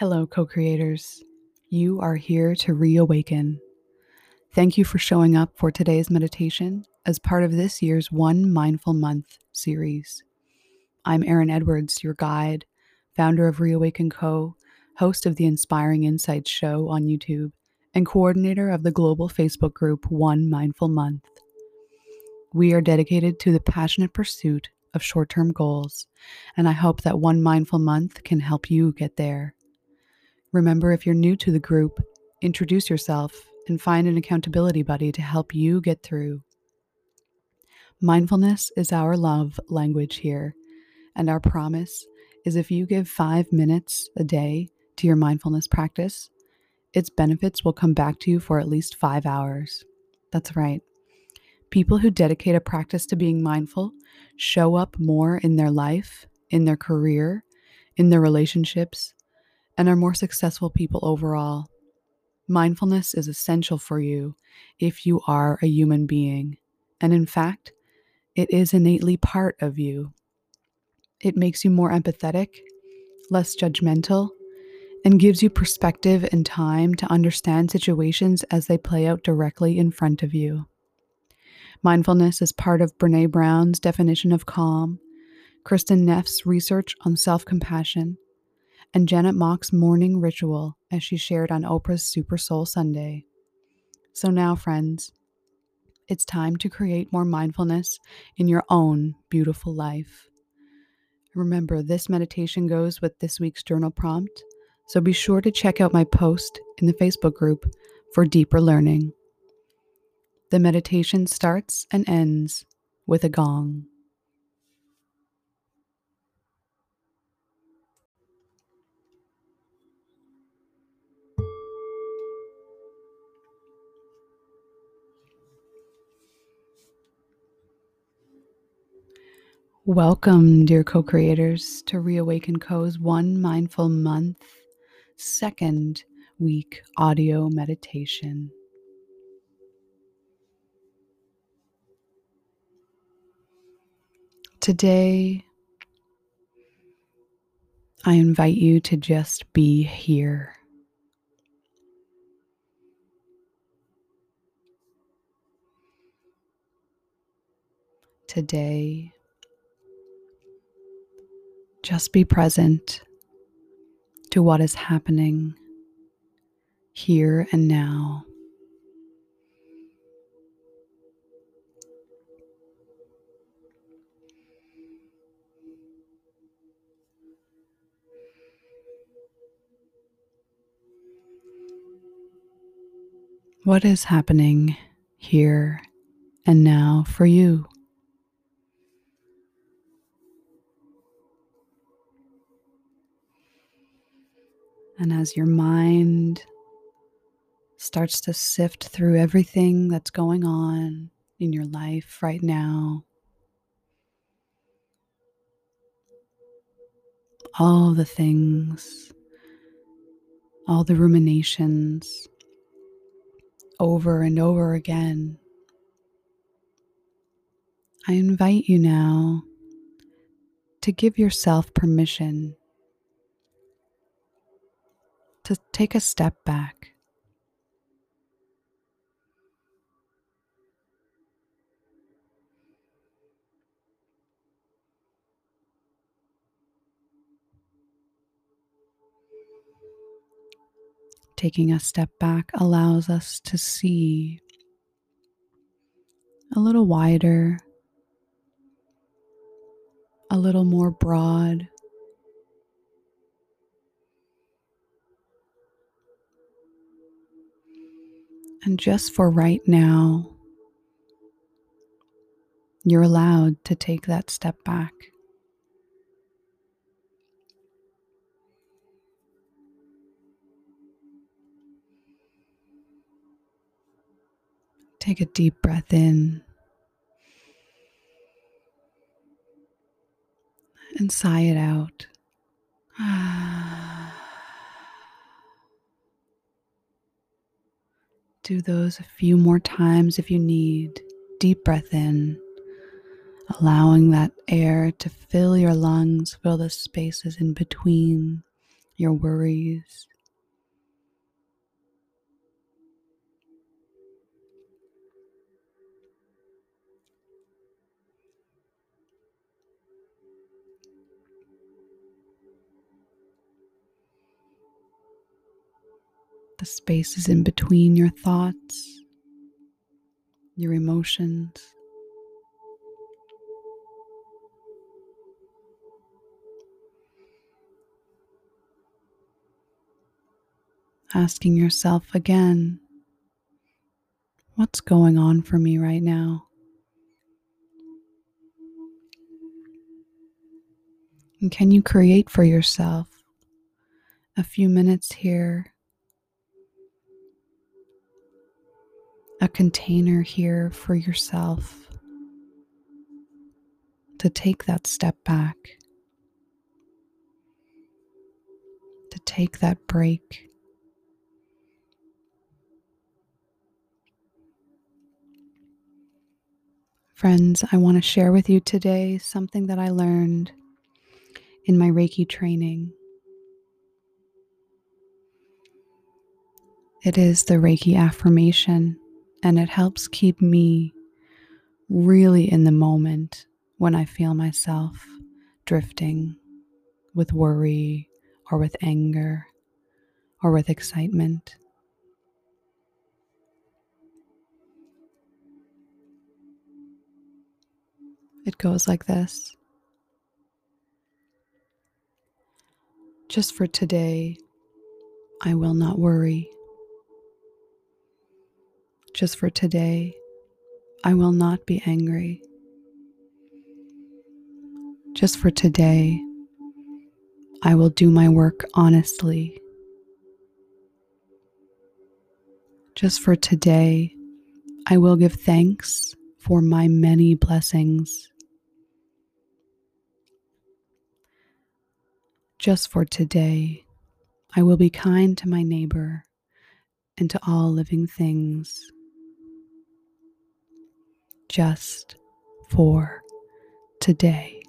Hello, co creators. You are here to reawaken. Thank you for showing up for today's meditation as part of this year's One Mindful Month series. I'm Erin Edwards, your guide, founder of Reawaken Co., host of the Inspiring Insights show on YouTube, and coordinator of the global Facebook group One Mindful Month. We are dedicated to the passionate pursuit of short term goals, and I hope that One Mindful Month can help you get there. Remember, if you're new to the group, introduce yourself and find an accountability buddy to help you get through. Mindfulness is our love language here, and our promise is if you give five minutes a day to your mindfulness practice, its benefits will come back to you for at least five hours. That's right. People who dedicate a practice to being mindful show up more in their life, in their career, in their relationships, and are more successful people overall. Mindfulness is essential for you if you are a human being, and in fact, it is innately part of you. It makes you more empathetic, less judgmental, and gives you perspective and time to understand situations as they play out directly in front of you. Mindfulness is part of Brene Brown's definition of calm, Kristin Neff's research on self compassion, and Janet Mock's morning ritual as she shared on Oprah's Super Soul Sunday. So now, friends, it's time to create more mindfulness in your own beautiful life. Remember, this meditation goes with this week's journal prompt, so be sure to check out my post in the Facebook group for deeper learning. The meditation starts and ends with a gong. Welcome, dear co creators, to Reawaken Co.'s One Mindful Month second week audio meditation. Today, I invite you to just be here. Today, just be present to what is happening here and now. What is happening here and now for you? And as your mind starts to sift through everything that's going on in your life right now, all the things, all the ruminations over and over again, I invite you now to give yourself permission to take a step back. Taking a step back allows us to see a little wider, a little more broad. And just for right now, you're allowed to take that step back. Take a deep breath in and sigh it out. Ah. Do those a few more times if you need. Deep breath in, allowing that air to fill your lungs, fill the spaces in between your worries. The spaces in between your thoughts, your emotions. asking yourself again, what's going on for me right now? And can you create for yourself a few minutes here, a container here for yourself to take that step back, to take that break? Friends, I want to share with you today something that I learned in my Reiki training. It is the Reiki affirmation, and it helps keep me really in the moment when I feel myself drifting with worry or with anger or with excitement. It goes like this Just for today, I will not worry. Just for today, I will not be angry. Just for today, I will do my work honestly. Just for today, I will give thanks for my many blessings. Just for today, I will be kind to my neighbor and to all living things. Just for today.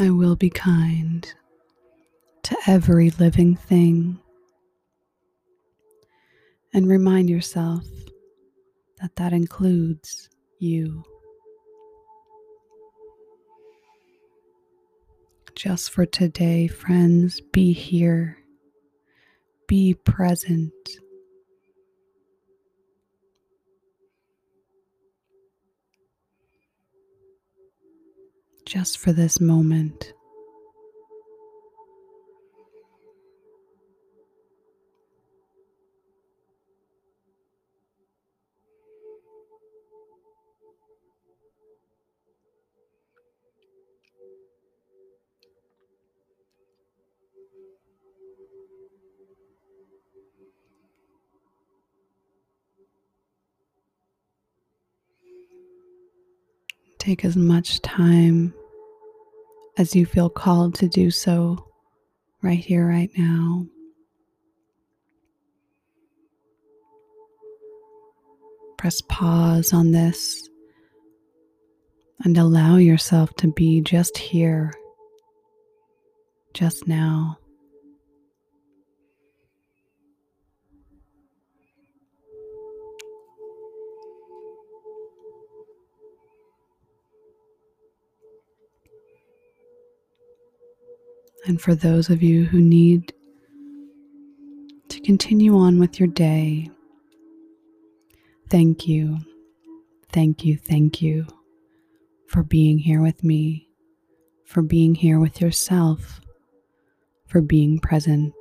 I will be kind to every living thing. And remind yourself that that includes you. Just for today, friends, be here, be present. Just for this moment. Take as much time as you feel called to do so right here, right now. Press pause on this and allow yourself to be just here, just now. And for those of you who need to continue on with your day, thank you, thank you, thank you for being here with me, for being here with yourself, for being present.